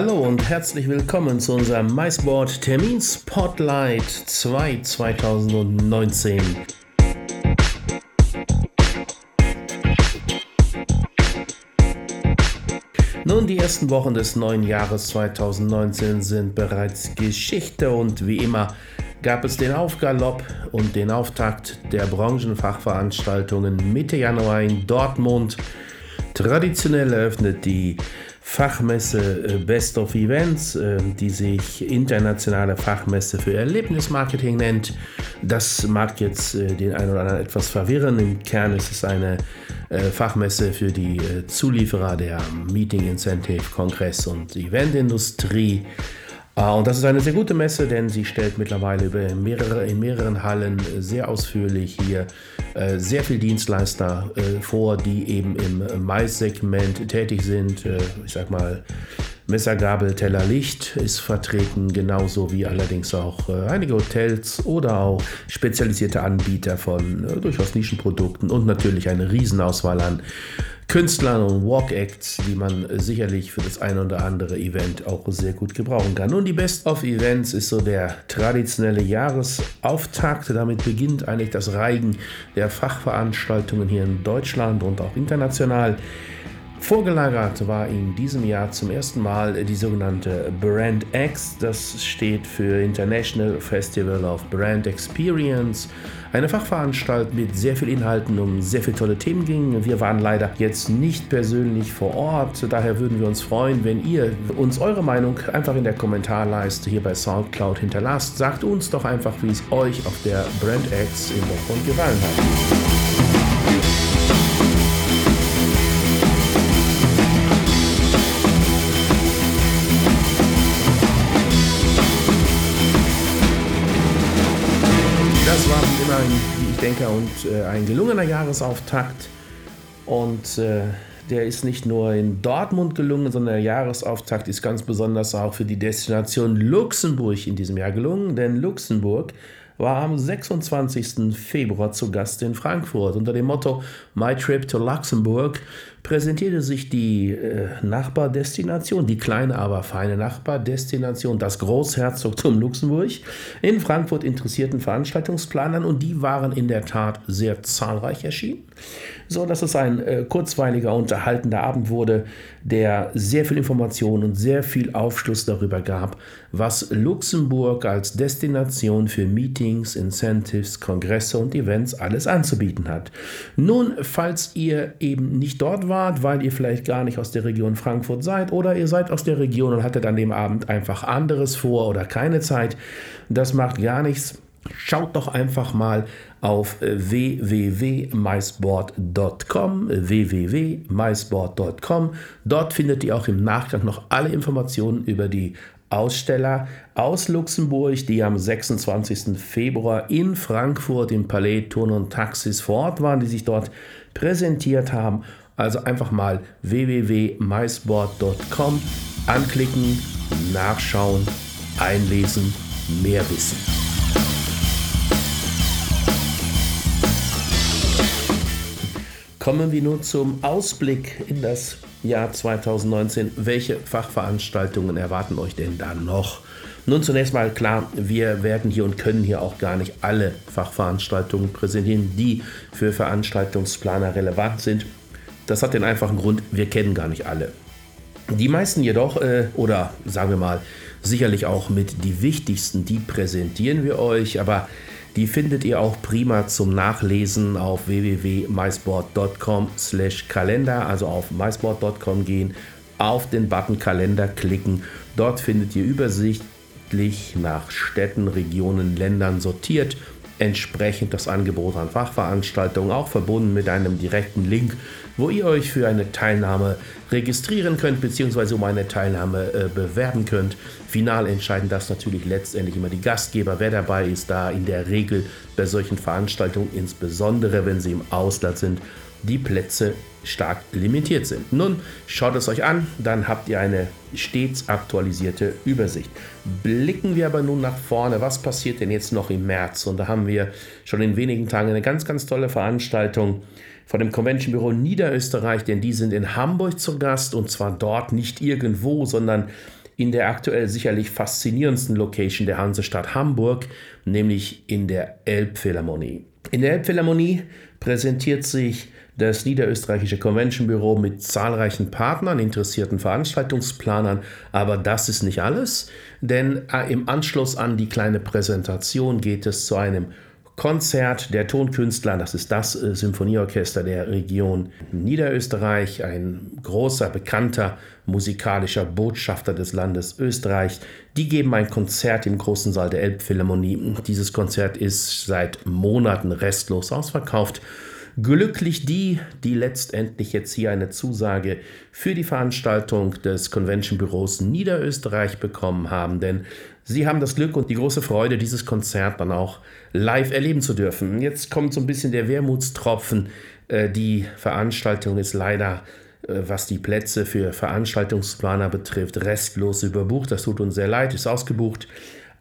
Hallo und herzlich willkommen zu unserem MySport Termin Spotlight 2 2019. Nun, die ersten Wochen des neuen Jahres 2019 sind bereits Geschichte und wie immer gab es den Aufgalopp und den Auftakt der Branchenfachveranstaltungen Mitte Januar in Dortmund. Traditionell eröffnet die Fachmesse äh, Best of Events, äh, die sich internationale Fachmesse für Erlebnismarketing nennt. Das mag jetzt äh, den einen oder anderen etwas verwirren. Im Kern ist es eine Fachmesse für die Zulieferer der Meeting Incentive, Kongress und Eventindustrie. Ah, und das ist eine sehr gute Messe, denn sie stellt mittlerweile über mehrere, in mehreren Hallen sehr ausführlich hier äh, sehr viele Dienstleister äh, vor, die eben im Mais-Segment tätig sind. Äh, ich sag mal, Messer, Gabel, Teller, Licht ist vertreten, genauso wie allerdings auch einige Hotels oder auch spezialisierte Anbieter von durchaus Nischenprodukten und natürlich eine Riesenauswahl an Künstlern und Walk-Acts, die man sicherlich für das ein oder andere Event auch sehr gut gebrauchen kann. Und die Best of Events ist so der traditionelle Jahresauftakt. Damit beginnt eigentlich das Reigen der Fachveranstaltungen hier in Deutschland und auch international. Vorgelagert war in diesem Jahr zum ersten Mal die sogenannte Brand X. Das steht für International Festival of Brand Experience. Eine Fachveranstaltung mit sehr viel Inhalten um sehr viele tolle Themen ging. Wir waren leider jetzt nicht persönlich vor Ort. Daher würden wir uns freuen, wenn ihr uns eure Meinung einfach in der Kommentarleiste hier bei Soundcloud hinterlasst. Sagt uns doch einfach, wie es euch auf der Brand X in Dortmund gefallen hat. Wie ich denke, und äh, ein gelungener Jahresauftakt. Und äh, der ist nicht nur in Dortmund gelungen, sondern der Jahresauftakt ist ganz besonders auch für die Destination Luxemburg in diesem Jahr gelungen. Denn Luxemburg war am 26. Februar zu Gast in Frankfurt. Unter dem Motto My Trip to Luxemburg präsentierte sich die äh, Nachbardestination, die kleine, aber feine Nachbardestination, das Großherzogtum Luxemburg, in Frankfurt interessierten Veranstaltungsplanern und die waren in der Tat sehr zahlreich erschienen so dass es ein äh, kurzweiliger, unterhaltender Abend wurde, der sehr viel Information und sehr viel Aufschluss darüber gab, was Luxemburg als Destination für Meetings, Incentives, Kongresse und Events alles anzubieten hat. Nun, falls ihr eben nicht dort wart, weil ihr vielleicht gar nicht aus der Region Frankfurt seid oder ihr seid aus der Region und hattet an dem Abend einfach anderes vor oder keine Zeit, das macht gar nichts. Schaut doch einfach mal auf www.mysport.com, www.mysport.com. Dort findet ihr auch im Nachgang noch alle Informationen über die Aussteller aus Luxemburg, die am 26. Februar in Frankfurt im Palais Turn und Taxis vor Ort waren, die sich dort präsentiert haben. Also einfach mal www.mysport.com anklicken, nachschauen, einlesen, mehr wissen. Kommen wir nun zum Ausblick in das Jahr 2019. Welche Fachveranstaltungen erwarten euch denn da noch? Nun zunächst mal klar, wir werden hier und können hier auch gar nicht alle Fachveranstaltungen präsentieren, die für Veranstaltungsplaner relevant sind. Das hat den einfachen Grund, wir kennen gar nicht alle. Die meisten jedoch, äh, oder sagen wir mal, sicherlich auch mit die wichtigsten, die präsentieren wir euch, aber die findet ihr auch prima zum Nachlesen auf www.mysport.com/kalender, also auf mysport.com gehen, auf den Button Kalender klicken. Dort findet ihr übersichtlich nach Städten, Regionen, Ländern sortiert entsprechend das Angebot an Fachveranstaltungen, auch verbunden mit einem direkten Link, wo ihr euch für eine Teilnahme registrieren könnt, beziehungsweise um eine Teilnahme äh, bewerben könnt. Final entscheiden das natürlich letztendlich immer die Gastgeber. Wer dabei ist, da in der Regel bei solchen Veranstaltungen, insbesondere wenn sie im Ausland sind, die Plätze stark limitiert sind. Nun schaut es euch an, dann habt ihr eine stets aktualisierte Übersicht. Blicken wir aber nun nach vorne, was passiert denn jetzt noch im März? Und da haben wir schon in wenigen Tagen eine ganz, ganz tolle Veranstaltung von dem Convention Büro Niederösterreich, denn die sind in Hamburg zu Gast und zwar dort nicht irgendwo, sondern in der aktuell sicherlich faszinierendsten Location der Hansestadt Hamburg, nämlich in der Elbphilharmonie. In der Elbphilharmonie präsentiert sich das Niederösterreichische Convention Büro mit zahlreichen Partnern, interessierten Veranstaltungsplanern. Aber das ist nicht alles, denn äh, im Anschluss an die kleine Präsentation geht es zu einem Konzert der Tonkünstler, das ist das äh, Symphonieorchester der Region Niederösterreich, ein großer, bekannter musikalischer Botschafter des Landes Österreich. Die geben ein Konzert im großen Saal der Elbphilharmonie. Dieses Konzert ist seit Monaten restlos ausverkauft. Glücklich die, die letztendlich jetzt hier eine Zusage für die Veranstaltung des Convention Büros Niederösterreich bekommen haben, denn sie haben das Glück und die große Freude, dieses Konzert dann auch live erleben zu dürfen. Jetzt kommt so ein bisschen der Wermutstropfen. Äh, die Veranstaltung ist leider äh, was die Plätze für Veranstaltungsplaner betrifft, restlos überbucht. Das tut uns sehr leid, ist ausgebucht.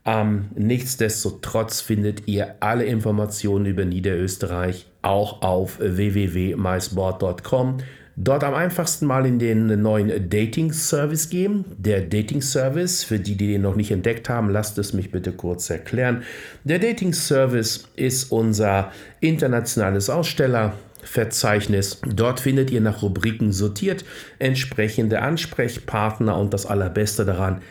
Ähm, nichtsdestotrotz findet ihr alle Informationen über Niederösterreich auch auf www.mysport.com. Dort am einfachsten mal in den neuen Dating Service gehen. Der Dating Service, für die, die den noch nicht entdeckt haben, lasst es mich bitte kurz erklären. Der Dating Service ist unser internationales Ausstellerverzeichnis. Dort findet ihr nach Rubriken sortiert entsprechende Ansprechpartner und das Allerbeste daran,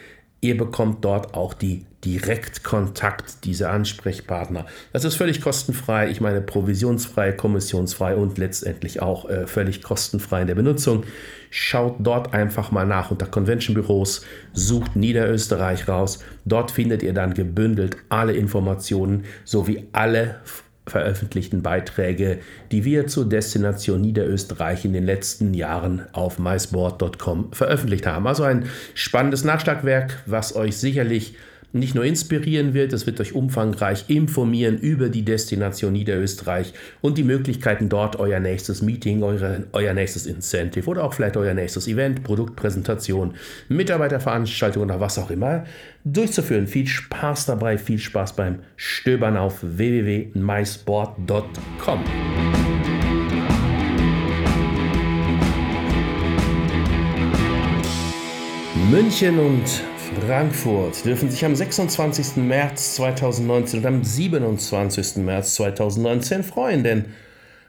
Ihr bekommt dort auch die Direktkontakt dieser Ansprechpartner. Das ist völlig kostenfrei, ich meine provisionsfrei, kommissionsfrei und letztendlich auch äh, völlig kostenfrei in der Benutzung. Schaut dort einfach mal nach unter Convention Büros, sucht Niederösterreich raus. Dort findet ihr dann gebündelt alle Informationen sowie alle veröffentlichten Beiträge, die wir zur Destination Niederösterreich in den letzten Jahren auf mysport.com veröffentlicht haben. Also ein spannendes Nachschlagwerk, was euch sicherlich nicht nur inspirieren wird, es wird euch umfangreich informieren über die Destination Niederösterreich und die Möglichkeiten dort euer nächstes Meeting, eure, euer nächstes Incentive oder auch vielleicht euer nächstes Event, Produktpräsentation, Mitarbeiterveranstaltung oder was auch immer durchzuführen. Viel Spaß dabei, viel Spaß beim Stöbern auf www.mysport.com. München und Frankfurt dürfen sich am 26. März 2019 und am 27. März 2019 freuen, denn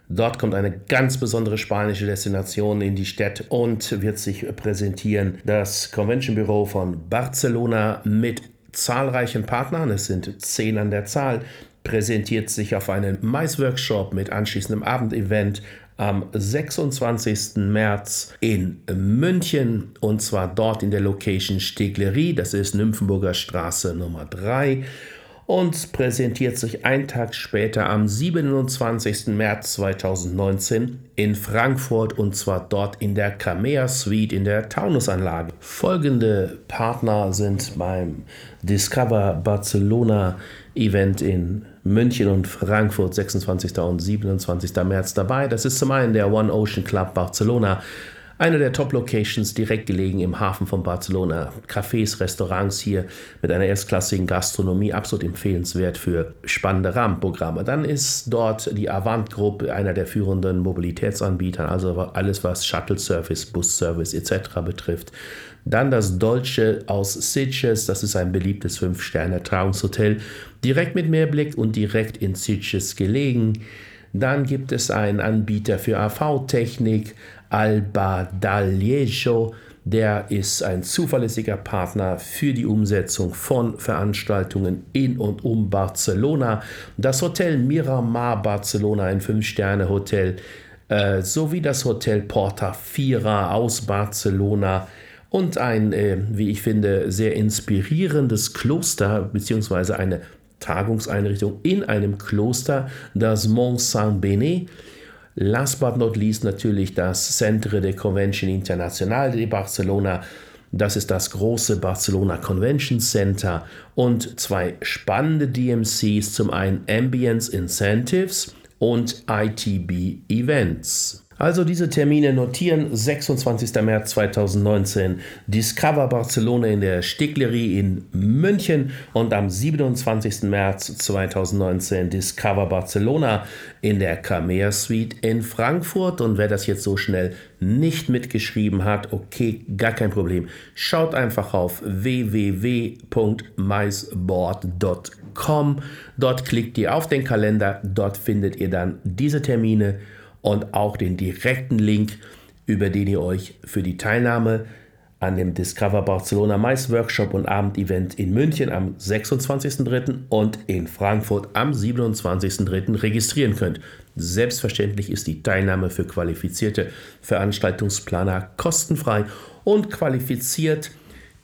dort kommt eine ganz besondere spanische Destination in die Stadt und wird sich präsentieren. Das Convention Büro von Barcelona mit zahlreichen Partnern, es sind zehn an der Zahl, präsentiert sich auf einen Mais-Workshop mit anschließendem Abendevent am 26. März in München und zwar dort in der Location Steglerie, das ist Nymphenburger Straße Nummer 3 und präsentiert sich einen Tag später am 27. März 2019 in Frankfurt und zwar dort in der Kamea Suite in der Taunusanlage. Folgende Partner sind beim Discover Barcelona Event in München und Frankfurt 26. und 27. März dabei. Das ist zum einen der One Ocean Club Barcelona, eine der Top-Locations direkt gelegen im Hafen von Barcelona. Cafés, Restaurants hier mit einer erstklassigen Gastronomie, absolut empfehlenswert für spannende Rahmenprogramme. Dann ist dort die Avant-Gruppe einer der führenden Mobilitätsanbieter, also alles was Shuttle-Service, Bus-Service etc. betrifft. Dann das Dolce aus Sitges, das ist ein beliebtes 5-Sterne-Trauungshotel, direkt mit Meerblick und direkt in Sitges gelegen. Dann gibt es einen Anbieter für AV-Technik, Alba D'Aliejo. Der ist ein zuverlässiger Partner für die Umsetzung von Veranstaltungen in und um Barcelona. Das Hotel Miramar Barcelona, ein 5-Sterne-Hotel, äh, sowie das Hotel Porta Fira aus Barcelona und ein, äh, wie ich finde, sehr inspirierendes Kloster bzw. eine Tagungseinrichtung in einem Kloster, das Mont Saint-Benet. Last but not least natürlich das Centre de Convention Internacional de Barcelona. Das ist das große Barcelona Convention Center und zwei spannende DMCs, zum einen Ambience Incentives und ITB Events. Also diese Termine notieren 26. März 2019 Discover Barcelona in der Stiglerie in München und am 27. März 2019 Discover Barcelona in der Camea Suite in Frankfurt und wer das jetzt so schnell nicht mitgeschrieben hat, okay, gar kein Problem. Schaut einfach auf www.maisboard.com. Dort klickt ihr auf den Kalender, dort findet ihr dann diese Termine und auch den direkten Link, über den ihr euch für die Teilnahme an dem Discover Barcelona Mais Workshop und Abendevent in München am 26.03. und in Frankfurt am 27.03. registrieren könnt. Selbstverständlich ist die Teilnahme für qualifizierte Veranstaltungsplaner kostenfrei und qualifiziert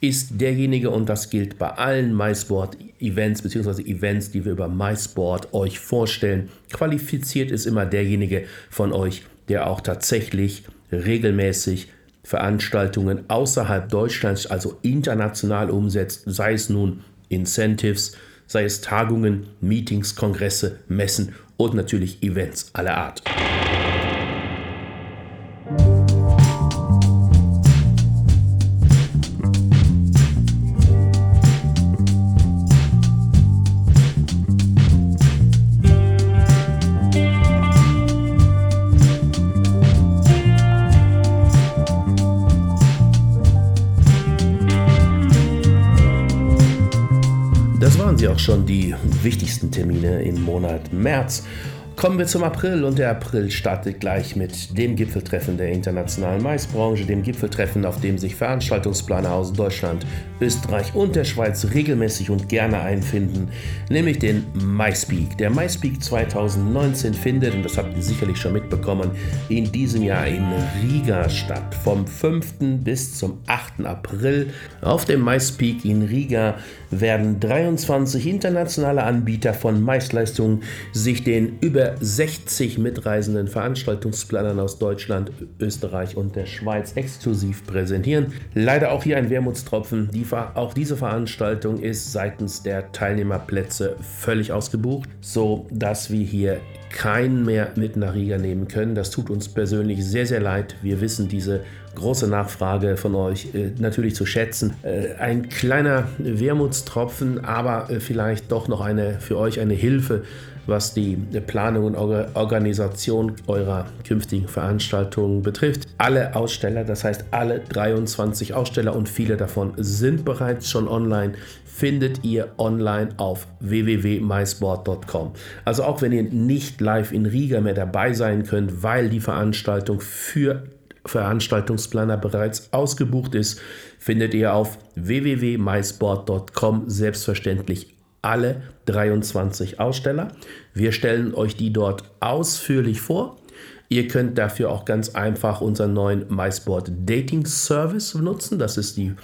ist derjenige, und das gilt bei allen MySport-Events bzw. Events, die wir über MySport euch vorstellen, qualifiziert ist immer derjenige von euch, der auch tatsächlich regelmäßig Veranstaltungen außerhalb Deutschlands, also international umsetzt, sei es nun Incentives, sei es Tagungen, Meetings, Kongresse, Messen und natürlich Events aller Art. Auch schon die wichtigsten Termine im Monat März. Kommen wir zum April und der April startet gleich mit dem Gipfeltreffen der internationalen Maisbranche, dem Gipfeltreffen, auf dem sich Veranstaltungsplaner aus Deutschland, Österreich und der Schweiz regelmäßig und gerne einfinden, nämlich den MySpeak. Der MySpeak 2019 findet, und das habt ihr sicherlich schon mitbekommen, in diesem Jahr in Riga statt. Vom 5. bis zum 8. April. Auf dem MySpeak in Riga werden 23 internationale Anbieter von Maisleistungen sich den über über 60 mitreisenden Veranstaltungsplanern aus Deutschland, Österreich und der Schweiz exklusiv präsentieren. Leider auch hier ein Wermutstropfen. Die, auch diese Veranstaltung ist seitens der Teilnehmerplätze völlig ausgebucht, so dass wir hier keinen mehr mit nach Riga nehmen können. Das tut uns persönlich sehr, sehr leid. Wir wissen diese große Nachfrage von euch äh, natürlich zu schätzen. Äh, ein kleiner Wermutstropfen, aber äh, vielleicht doch noch eine für euch eine Hilfe was die Planung und Organisation eurer künftigen Veranstaltungen betrifft. Alle Aussteller, das heißt alle 23 Aussteller und viele davon sind bereits schon online, findet ihr online auf www.mysport.com. Also auch wenn ihr nicht live in Riga mehr dabei sein könnt, weil die Veranstaltung für Veranstaltungsplaner bereits ausgebucht ist, findet ihr auf www.mysport.com selbstverständlich alle 23 Aussteller. Wir stellen euch die dort ausführlich vor. Ihr könnt dafür auch ganz einfach unseren neuen MySport Dating Service nutzen. Das ist die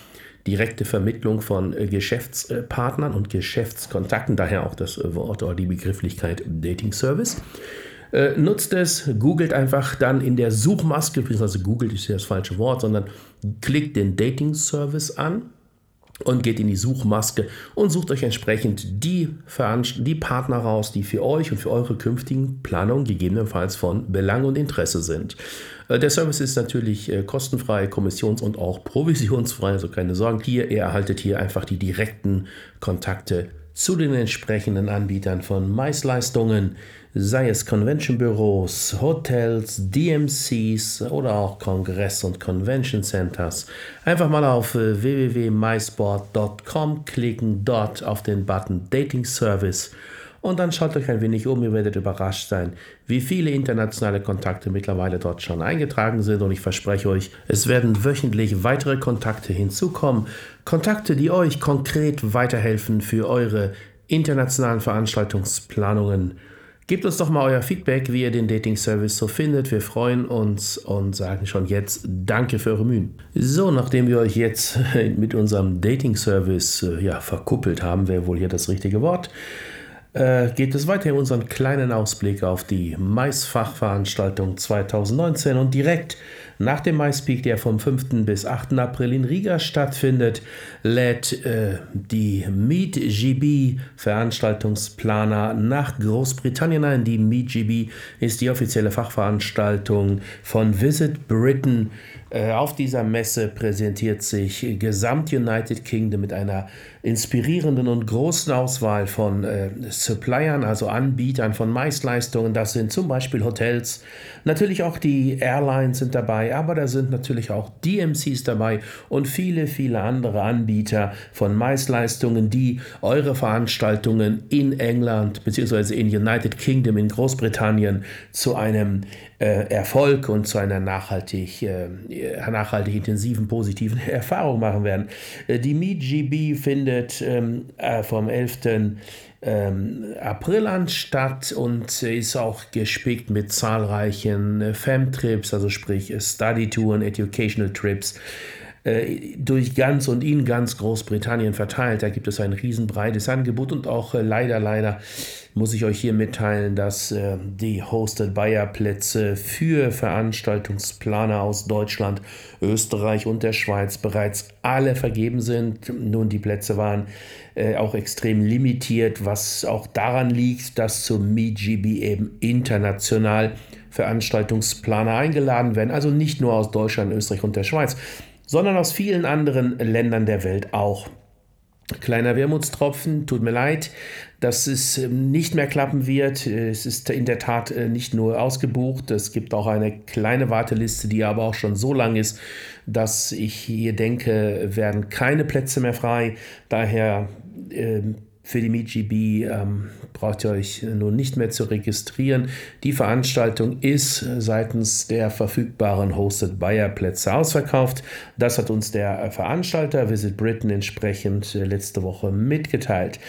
direkte Vermittlung von äh, Geschäftspartnern und Geschäftskontakten, daher auch das Wort oder die Begrifflichkeit Dating Service. Äh, nutzt es, googelt einfach dann in der Suchmaske, beziehungsweise googelt ist ja das falsche Wort, sondern klickt den Dating Service an und geht in die Suchmaske und sucht euch entsprechend die, die Partner raus, die für euch und für eure künftigen Planungen gegebenenfalls von Belang und Interesse sind. Äh, der Service ist natürlich äh, kostenfrei, kommissions- und auch provisionsfrei, also keine Sorgen. Hier, ihr erhaltet hier einfach die direkten Kontakte zu den entsprechenden Anbietern von Maisleistungen, sei es Convention-Büros, Hotels, DMCs oder auch Kongress- und Convention Centers. Einfach mal auf äh, www.mysport.com klicken, dort auf den Button Dating Service und dann schaut euch ein wenig um, ihr werdet überrascht sein, wie viele internationale Kontakte mittlerweile dort schon eingetragen sind und ich verspreche euch, es werden wöchentlich weitere Kontakte hinzukommen, Kontakte, die euch konkret weiterhelfen für eure internationalen Veranstaltungsplanungen. Gebt uns doch mal euer Feedback, wie ihr den Dating Service so findet. Wir freuen uns und sagen schon jetzt Danke für eure Mühen. So, nachdem wir euch jetzt mit unserem Dating Service äh, ja, verkuppelt haben, wäre wohl hier das richtige Wort, äh, geht es weiter in unseren kleinen Ausblick auf die Maisfachveranstaltung 2019 und direkt Nach dem MySpeak, der vom 5. bis 8. April in Riga stattfindet, lädt äh, die MeetGB Veranstaltungsplaner nach Großbritannien ein. Die MeetGB ist die offizielle Fachveranstaltung von Visit Britain äh, auf dieser Messe präsentiert sich Gesamt United Kingdom mit einer inspirierenden und großen Auswahl von äh, Suppliern, also Anbietern von Maisleistungen. Das sind zum Beispiel Hotels, natürlich auch die Airlines sind dabei, aber da sind natürlich auch DMCs dabei und viele, viele andere Anbieter von Maisleistungen, die eure Veranstaltungen in England bzw. in United Kingdom, in Großbritannien zu einem äh, Erfolg und zu einer nachhaltig, äh, nachhaltig intensiven, positiven Erfahrung machen werden. Äh, die MeetGB findet ähm, äh, vom 11. Ähm, April an statt und ist auch gespickt mit zahlreichen äh, Fem-Trips, also sprich Study-Touren, Educational Trips äh, durch ganz und in ganz Großbritannien verteilt. Da gibt es ein riesenbreites Angebot und auch äh, leider, leider muss ich euch hier mitteilen, dass äh, die Hosted Buyer Plätze für Veranstaltungsplaner aus Deutschland, Österreich und der Schweiz bereits alle vergeben sind. Nun, die Plätze waren auch extrem limitiert, was auch daran liegt, dass zum MeGB eben international Veranstaltungsplaner eingeladen werden, also nicht nur aus Deutschland, Österreich und der Schweiz sondern aus vielen anderen Ländern der Welt auch. Kleiner Wermutstropfen, tut mir leid, dass es ähm, nicht mehr klappen wird. Es ist in der Tat äh, nicht nur ausgebucht, es gibt auch eine kleine Warteliste, die aber auch schon so lang ist, dass ich hier denke, werden keine Plätze mehr frei. Daher äh, für die MeetGB ähm, braucht ihr euch nun nicht mehr zu registrieren. Die Veranstaltung ist seitens der verfügbaren Hosted Buyer Plätze ausverkauft. Das hat uns der Veranstalter Visit Britain entsprechend äh, letzte Woche mitgeteilt.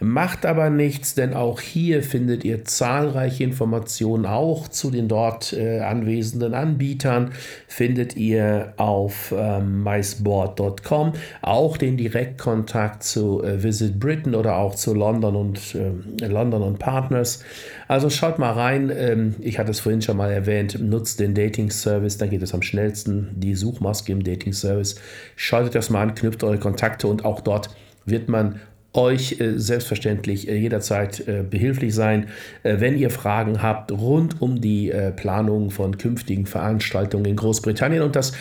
Macht aber nichts, denn auch hier findet ihr zahlreiche Informationen auch zu den dort äh, anwesenden Anbietern. Findet ihr auf ähm, miceboard.com auch den Direktkontakt zu äh, Visit Britain oder auch auch zu London und äh, London und Partners. Also schaut mal rein. Ähm, ich hatte es vorhin schon mal erwähnt. Nutzt den Dating Service, dann geht es am schnellsten. Die Suchmaske im Dating Service. Schaltet das mal an, knüpft eure Kontakte und auch dort wird man euch äh, selbstverständlich äh, jederzeit äh, behilflich sein, äh, wenn ihr Fragen habt rund um die äh, Planung von künftigen Veranstaltungen in Großbritannien. Und das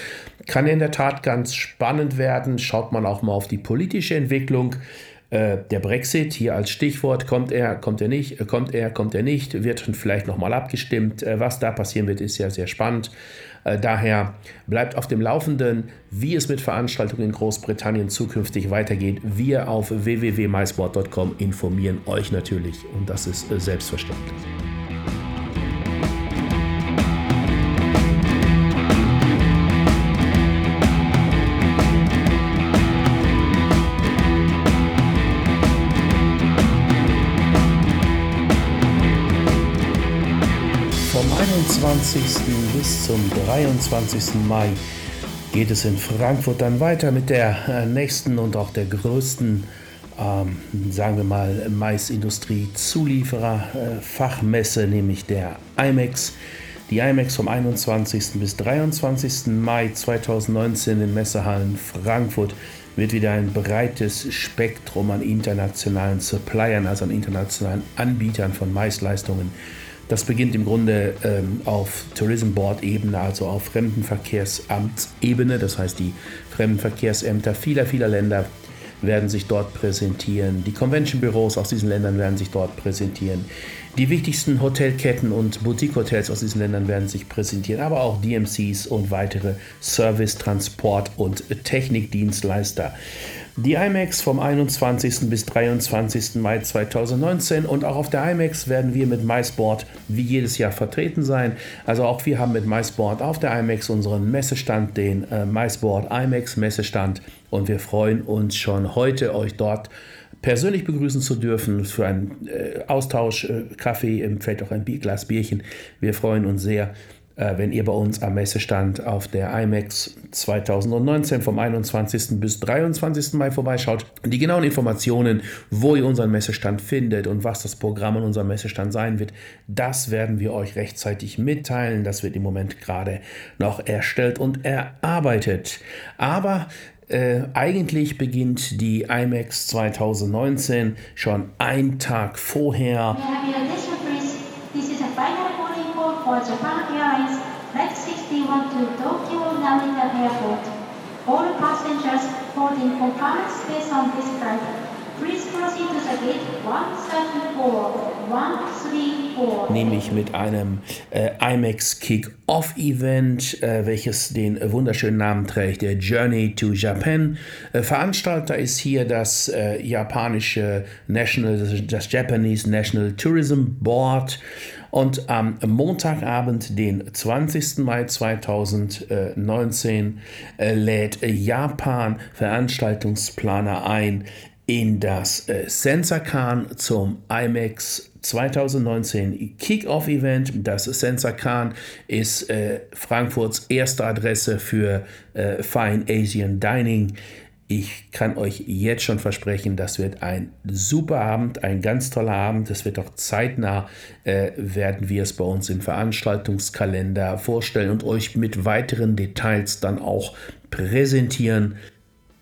kann in der Tat ganz spannend werden. Schaut man auch mal auf die politische Entwicklung. Äh, der Brexit hier als Stichwort, kommt er, kommt er nicht, äh, kommt er, kommt er nicht, wird vielleicht nochmal abgestimmt. Äh, was da passieren wird, ist ja sehr spannend. Daher bleibt auf dem Laufenden, wie es mit Veranstaltungen in Großbritannien zukünftig weitergeht. Wir auf www.mysport.com informieren euch natürlich und das ist selbstverständlich. 21. bis zum 23. Mai geht es in Frankfurt dann weiter mit der äh, nächsten und auch der größten, ähm, sagen wir mal, Maisindustrie-Zulieferer äh, nämlich der IMEX. Die IMEX vom 21. bis 23. Mai 2019 in Messehallen Frankfurt wird wieder ein breites Spektrum an internationalen Suppliern, also an internationalen Anbietern von Maisleistungen das beginnt im Grunde ähm, auf Tourism Board Ebene, also auf Fremdenverkehrsamtsebene. Das heißt, die Fremdenverkehrsämter vieler, vieler Länder werden sich dort präsentieren. Die Convention-Büros aus diesen Ländern werden sich dort präsentieren. Die wichtigsten Hotelketten und Boutique-Hotels aus diesen Ländern werden sich präsentieren, aber auch DMCs und weitere Service-, Transport- und Technikdienstleister. Die IMAX vom 21. bis 23. Mai 2019 und auch auf der IMAX werden wir mit MySport wie jedes Jahr vertreten sein. Also auch wir haben mit MySport auf der IMAX unseren Messestand, den äh, MySport IMAX Messestand und wir freuen uns schon heute euch dort persönlich begrüßen zu dürfen für einen äh, Austausch, äh, Kaffee, vielleicht auch ein Glas Bierchen. Wir freuen uns sehr wenn ihr bei uns am Messestand auf der IMAX 2019 vom 21. bis 23. Mai vorbeischaut. Die genauen Informationen, wo ihr unseren Messestand findet und was das Programm an unserem Messestand sein wird, das werden wir euch rechtzeitig mitteilen. Das wird im Moment gerade noch erstellt und erarbeitet. Aber äh, eigentlich beginnt die IMAX 2019 schon einen Tag vorher. This is a final boarding call for Japan Airlines Flight 61 to Tokyo Narita Airport. All passengers boarding for current space on this flight Please proceed to the gate 134. 134. Nämlich mit einem äh, IMAX Kick-Off-Event, äh, welches den wunderschönen Namen trägt, der Journey to Japan. Äh, Veranstalter ist hier das äh, japanische National, das Japanese National Tourism Board. Und am Montagabend, den 20. Mai 2019, äh, lädt Japan Veranstaltungsplaner ein, in das äh, SensorCan zum IMAX 2019 Kick-Off-Event. Das SensorCan ist äh, Frankfurts erste Adresse für äh, Fine Asian Dining. Ich kann euch jetzt schon versprechen, das wird ein super Abend, ein ganz toller Abend. Es wird auch zeitnah, äh, werden wir es bei uns im Veranstaltungskalender vorstellen und euch mit weiteren Details dann auch präsentieren.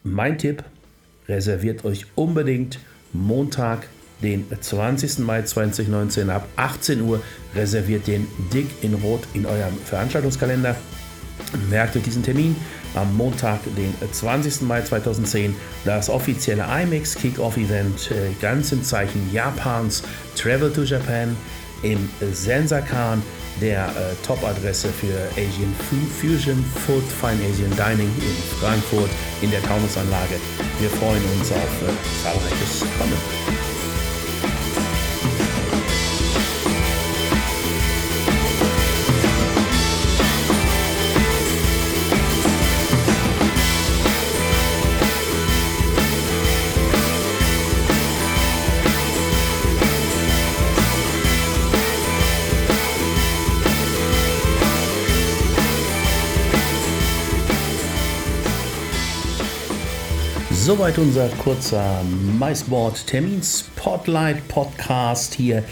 Mein Tipp, reserviert euch unbedingt Montag, den 20. Mai 2019 ab 18 Uhr. Reserviert den dick in Rot in eurem Veranstaltungskalender. Merkt euch diesen Termin am Montag, den 20. Mai 2010, das offizielle IMAX Kickoff Event, äh, ganz im Zeichen Japans Travel to Japan im Sensakan der äh, Top-Adresse für Asian Fusion Food Fine Asian Dining in Frankfurt in der Taunusanlage. Wir freuen uns auf äh, zahlreiches Kommen. Soweit unser kurzer MySport Termin Spotlight Podcast hier.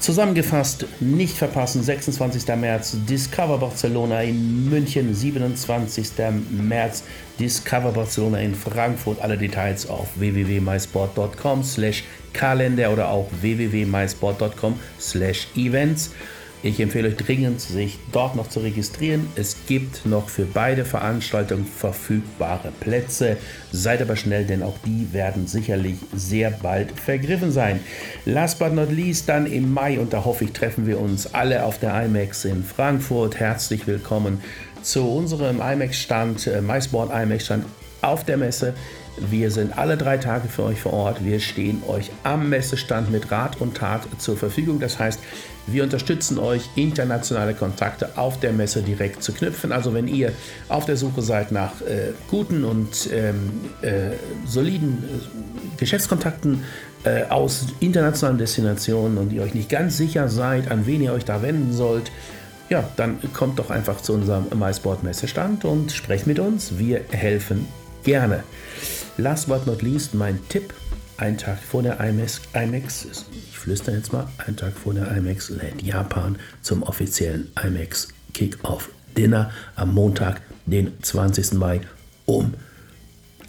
Zusammengefasst, nicht verpassen, 26. März Discover Barcelona in München, 27. März Discover Barcelona in Frankfurt. Alle Details auf www.mysport.com slash Kalender oder auch www.mysport.com slash Events. Ich empfehle euch dringend, sich dort noch zu registrieren. Es gibt noch für beide Veranstaltungen verfügbare Plätze. Seid aber schnell, denn auch die werden sicherlich sehr bald vergriffen sein. Last but not least, dann im Mai, und da hoffe ich, treffen wir uns alle auf der IMAX in Frankfurt. Herzlich willkommen zu unserem IMAX-Stand, äh, MySport IMAX-Stand auf der Messe. Wir sind alle drei Tage für euch vor Ort. Wir stehen euch am Messestand mit Rat und Tat zur Verfügung. Das heißt, wir unterstützen euch, internationale Kontakte auf der Messe direkt zu knüpfen. Also wenn ihr auf der Suche seid nach äh, guten und ähm, äh, soliden äh, Geschäftskontakten äh, aus internationalen Destinationen und ihr euch nicht ganz sicher seid, an wen ihr euch da wenden sollt, ja, dann kommt doch einfach zu unserem MySport Messestand und sprecht mit uns. Wir helfen gerne. Last but not least mein Tipp. Ein Tag vor der IMAX, IMAX, ich flüstere jetzt mal, ein Tag vor der IMAX lädt Japan zum offiziellen IMAX Kick-Off Dinner am Montag, den 20. Mai um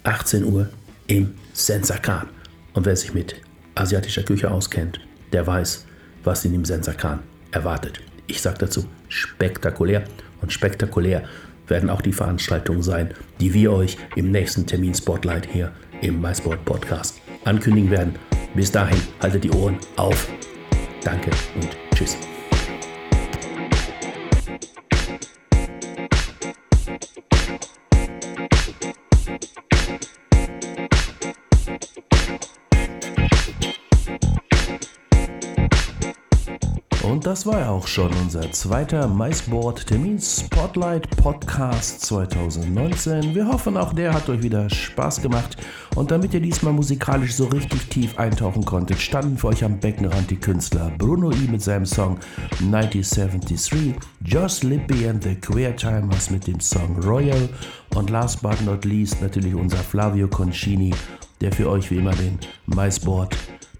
18 Uhr im Sensakan. Und wer sich mit asiatischer Küche auskennt, der weiß, was ihn im Sensakan erwartet. Ich sage dazu spektakulär und spektakulär werden auch die Veranstaltungen sein, die wir euch im nächsten Termin Spotlight hier im MySport Podcast ankündigen werden. Bis dahin, haltet die Ohren auf. Danke und tschüss. Das war ja auch schon unser zweiter MySport Termin Spotlight Podcast 2019. Wir hoffen, auch der hat euch wieder Spaß gemacht. Und damit ihr diesmal musikalisch so richtig tief eintauchen konntet, standen für euch am Beckenrand die Künstler Bruno I mit seinem Song 1973, Josh Lippy and the Queer Timers mit dem Song Royal und last but not least natürlich unser Flavio Concini, der für euch wie immer den MySport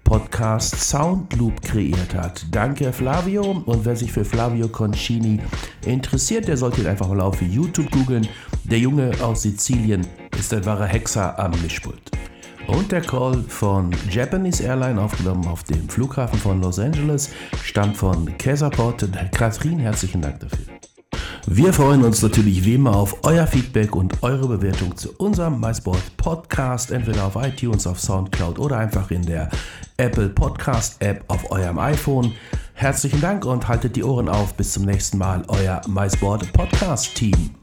Podcast Soundloop kreiert hat. Danke Flavio und wer sich für Flavio Concini interessiert, der sollte ihn einfach mal auf YouTube googeln. Der Junge aus Sizilien ist ein wahrer Hexer am Mischpult. Und der Call von Japanese Airline aufgenommen auf dem Flughafen von Los Angeles stammt von Käserport. Katrin, herzlichen Dank dafür. Wir freuen uns natürlich wie immer auf euer Feedback und eure Bewertung zu unserem MySport Podcast, entweder auf iTunes, auf Soundcloud oder einfach in der Apple Podcast App auf eurem iPhone. Herzlichen Dank und haltet die Ohren auf. Bis zum nächsten Mal, euer MySport Podcast Team.